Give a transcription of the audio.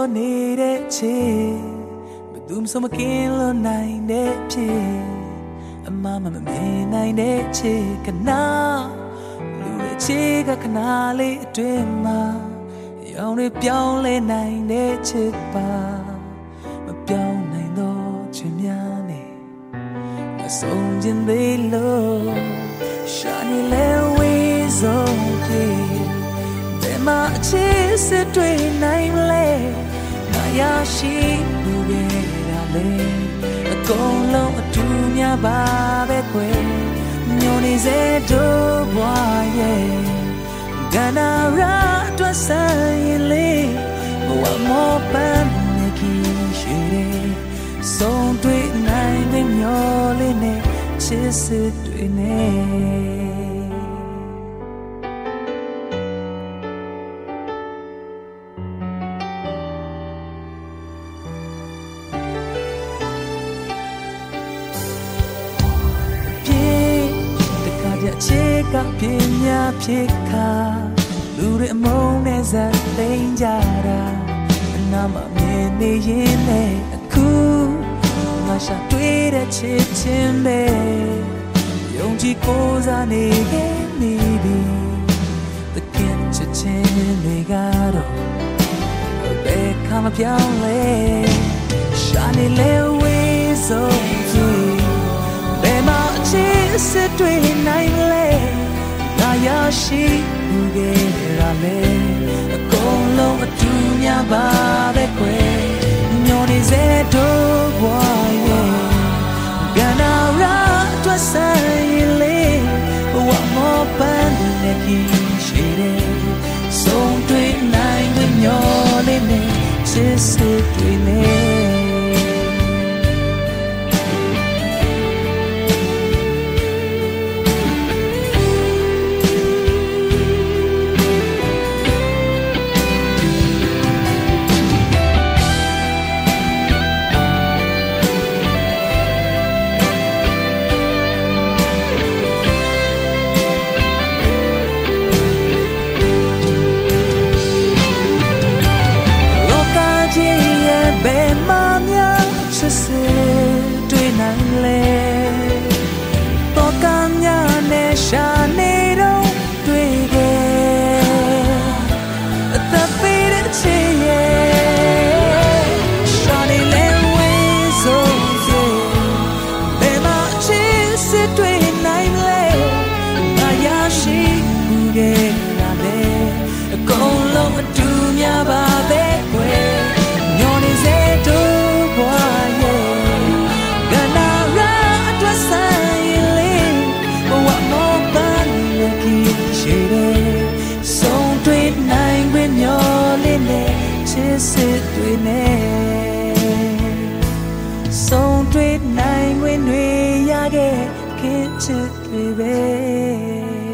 ပြောပြောနေတဲ့ချေဘယ်သူမှမကင်းလို့နိုင်တဲ့ဖြစ်အမမမမြင်နိုင်တဲ့ချေကနာလူရဲ့ချေကခနာလေးအတွင်မှာရောင်တွေပြောင်းလဲနိုင်တဲ့ချစ်ပါမပြောင်းနိုင်တော့ချင်များနေမဆုံးခြင်းသေးလို့ရှာနေလဲဝေးဆုံးပြေမှာအချစ်စစ်တွေနိုင်မလဲငါ ရရှိမှုခဲ့တာလေအကုန်လုံးအထူးများပါပဲကွယ်ညိုနေစေတို့ဘွားရဲ့ကနာရာအတွက်ဆိုင်ရင်လေဘဝမောပန်းနေကြီးရှိတယ်ဆုံးတွေ့နိုင်တဲ့မျောလေးနဲ့ချစ်စစ်တွေနဲ့ ချေကပြင်းများဖြစ်ခါလူတွေအမုန်းနဲ့ဇက်သိမ်းကြတာအနာမမြင်နေရင်လည်းအခုငါရှာတွေ့တဲ့ချစ်ချင်းပဲယုံကြည်ကိုးစားနေခဲ့မိပြီတကယ်ချစ်ချင်းတွေကတော့ဘယ်ခါမှပြောင်းလဲရှာနေလဲဝေးဆုံးကြီးဘယ်မှာအချစ်စစ်တွေနိုင် ရှိမှုခဲ့ရလေအကုန်လုံးအတူများပါပဲ လဲတော့ကမ်းများနဲ့ရှာနေ စစ်တွေနဲ့ဆုံးတွေ့နိုင်ဝင်တွေရခဲ့ခင်ချစ်တွေပဲ